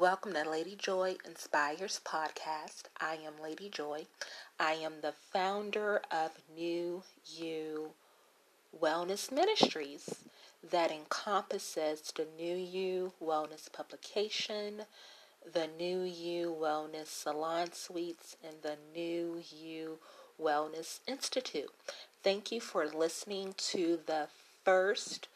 Welcome to Lady Joy Inspires podcast. I am Lady Joy. I am the founder of New You Wellness Ministries that encompasses the New You Wellness publication, the New You Wellness Salon Suites, and the New You Wellness Institute. Thank you for listening to the first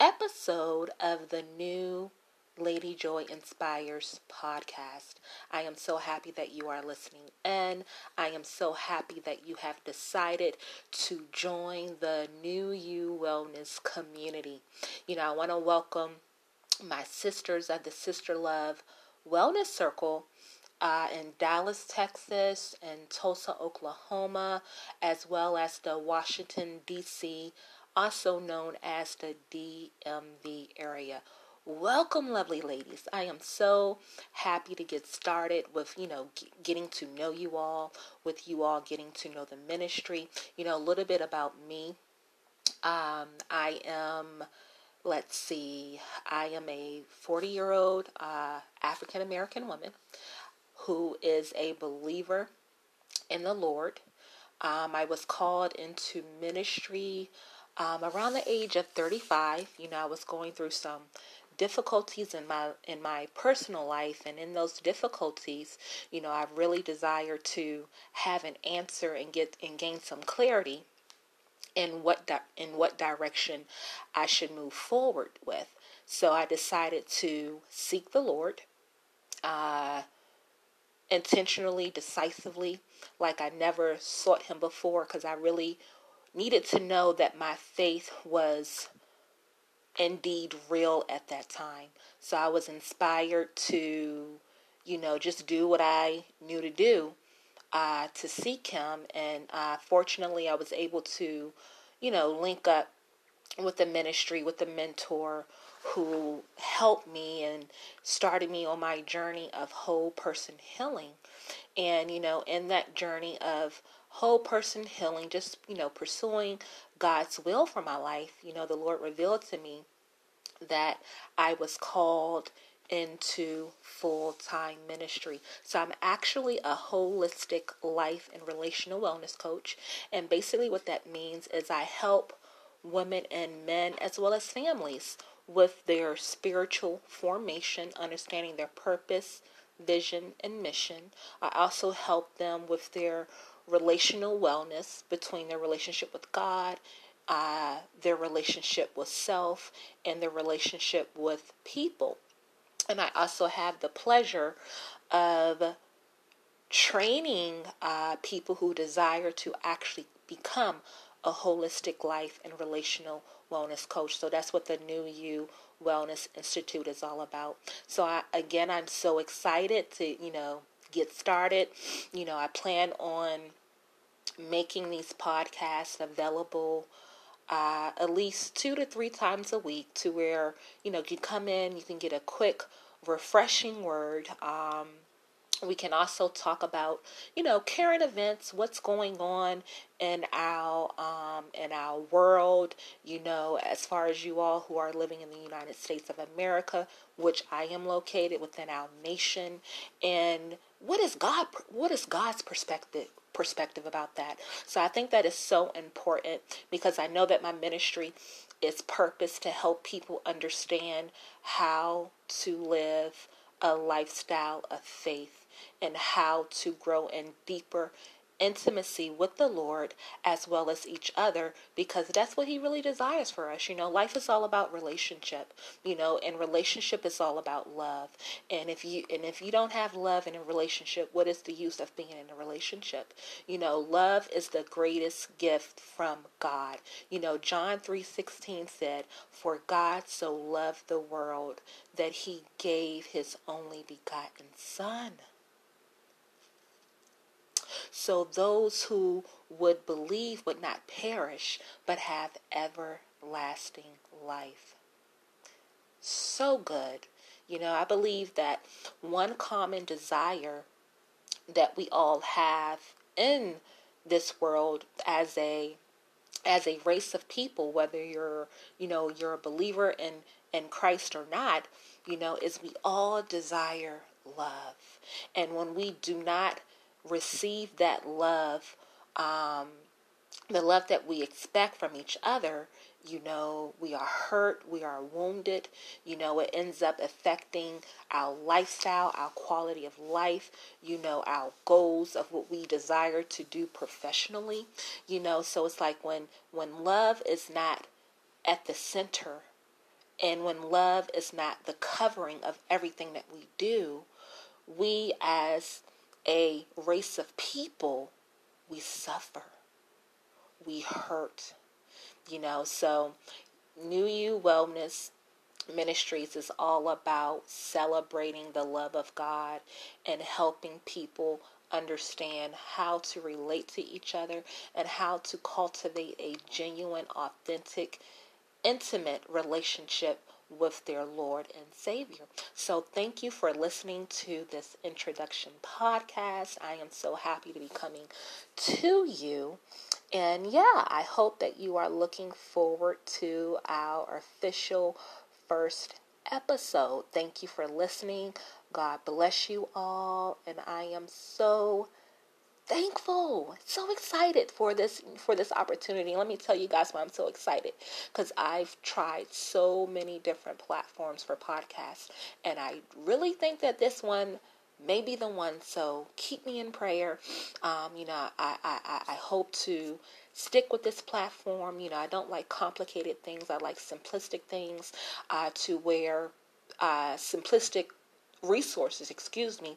episode of the New Lady Joy Inspires podcast. I am so happy that you are listening and I am so happy that you have decided to join the New You Wellness community. You know, I want to welcome my sisters of the Sister Love Wellness Circle. Uh, in Dallas, Texas, and Tulsa, Oklahoma, as well as the Washington, D.C., also known as the DMV area. Welcome, lovely ladies. I am so happy to get started with, you know, g- getting to know you all, with you all getting to know the ministry. You know, a little bit about me. Um, I am, let's see, I am a 40 year old uh, African American woman who is a believer in the Lord. Um, I was called into ministry um, around the age of 35. You know, I was going through some difficulties in my in my personal life and in those difficulties you know i really desire to have an answer and get and gain some clarity in what di- in what direction i should move forward with. So i decided to seek the lord uh, intentionally decisively like i never sought him before because i really needed to know that my faith was indeed real at that time. So I was inspired to, you know, just do what I knew to do uh, to seek Him. And uh, fortunately, I was able to, you know, link up with the ministry, with the mentor who helped me and started me on my journey of whole person healing. And, you know, in that journey of whole person healing, just, you know, pursuing God's will for my life, you know, the Lord revealed to me that I was called into full time ministry. So I'm actually a holistic life and relational wellness coach. And basically, what that means is I help women and men, as well as families, with their spiritual formation, understanding their purpose, vision, and mission. I also help them with their relational wellness between their relationship with God uh, their relationship with self and their relationship with people. And I also have the pleasure of training uh, people who desire to actually become a holistic life and relational wellness coach. So that's what the New You Wellness Institute is all about. So I, again, I'm so excited to, you know, get started. You know, I plan on making these podcasts available uh, at least two to three times a week to where, you know, you come in, you can get a quick, refreshing word. Um, we can also talk about, you know, current events, what's going on in our um, in our world. You know, as far as you all who are living in the United States of America, which I am located within our nation, and what is God? What is God's perspective perspective about that. So I think that is so important because I know that my ministry is purpose to help people understand how to live a lifestyle of faith and how to grow in deeper intimacy with the Lord as well as each other because that's what he really desires for us. You know, life is all about relationship, you know, and relationship is all about love. And if you and if you don't have love in a relationship, what is the use of being in a relationship? You know, love is the greatest gift from God. You know, John 3:16 said, "For God so loved the world that he gave his only begotten son." So those who would believe would not perish, but have everlasting life. So good. You know, I believe that one common desire that we all have in this world as a as a race of people whether you're you know you're a believer in in Christ or not you know, is we all desire love. And when we do not receive that love, um, the love that we expect from each other, you know, we are hurt, we are wounded, you know, it ends up affecting our lifestyle, our quality of life, you know, our goals of what we desire to do professionally, you know, so it's like when when love is not at the center and when love is not the covering of everything that we do, we as a race of people, we suffer. We hurt you know, so New You Wellness Ministries is all about celebrating the love of God and helping people understand how to relate to each other and how to cultivate a genuine, authentic, intimate relationship with their Lord and Savior. So, thank you for listening to this introduction podcast. I am so happy to be coming to you and yeah, I hope that you are looking forward to our official first episode. Thank you for listening. God bless you all. And I am so thankful so excited for this for this opportunity let me tell you guys why i'm so excited because i've tried so many different platforms for podcasts and i really think that this one may be the one. So keep me in prayer. Um, you know, I, I, I hope to stick with this platform. You know, I don't like complicated things. I like simplistic things uh, to where uh, simplistic resources, excuse me,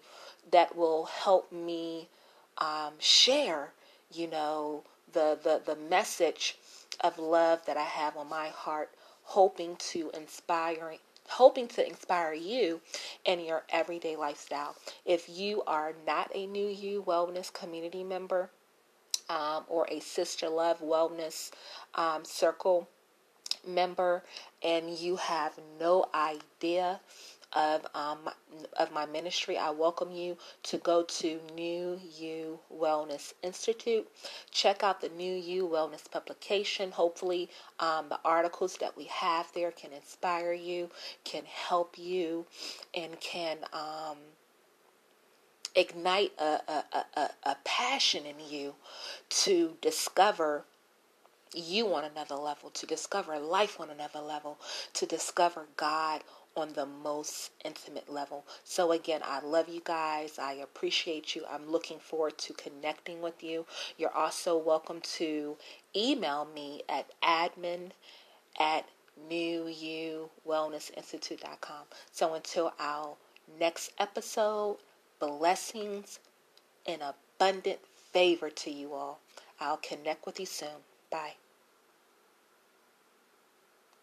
that will help me um, share, you know, the, the, the message of love that I have on my heart, hoping to inspire hoping to inspire you in your everyday lifestyle. If you are not a New You Wellness community member um, or a Sister Love Wellness um, Circle member, and you have no idea of um, of my ministry, I welcome you to go to New You Wellness Institute. Check out the New You Wellness publication. Hopefully, um, the articles that we have there can inspire you, can help you, and can um, ignite a, a, a, a passion in you to discover you on another level, to discover life on another level, to discover God on the most intimate level. So, again, I love you guys. I appreciate you. I'm looking forward to connecting with you. You're also welcome to email me at admin at newyouwellnessinstitute.com. So, until our next episode, blessings and abundant favor to you all. I'll connect with you soon. Bye.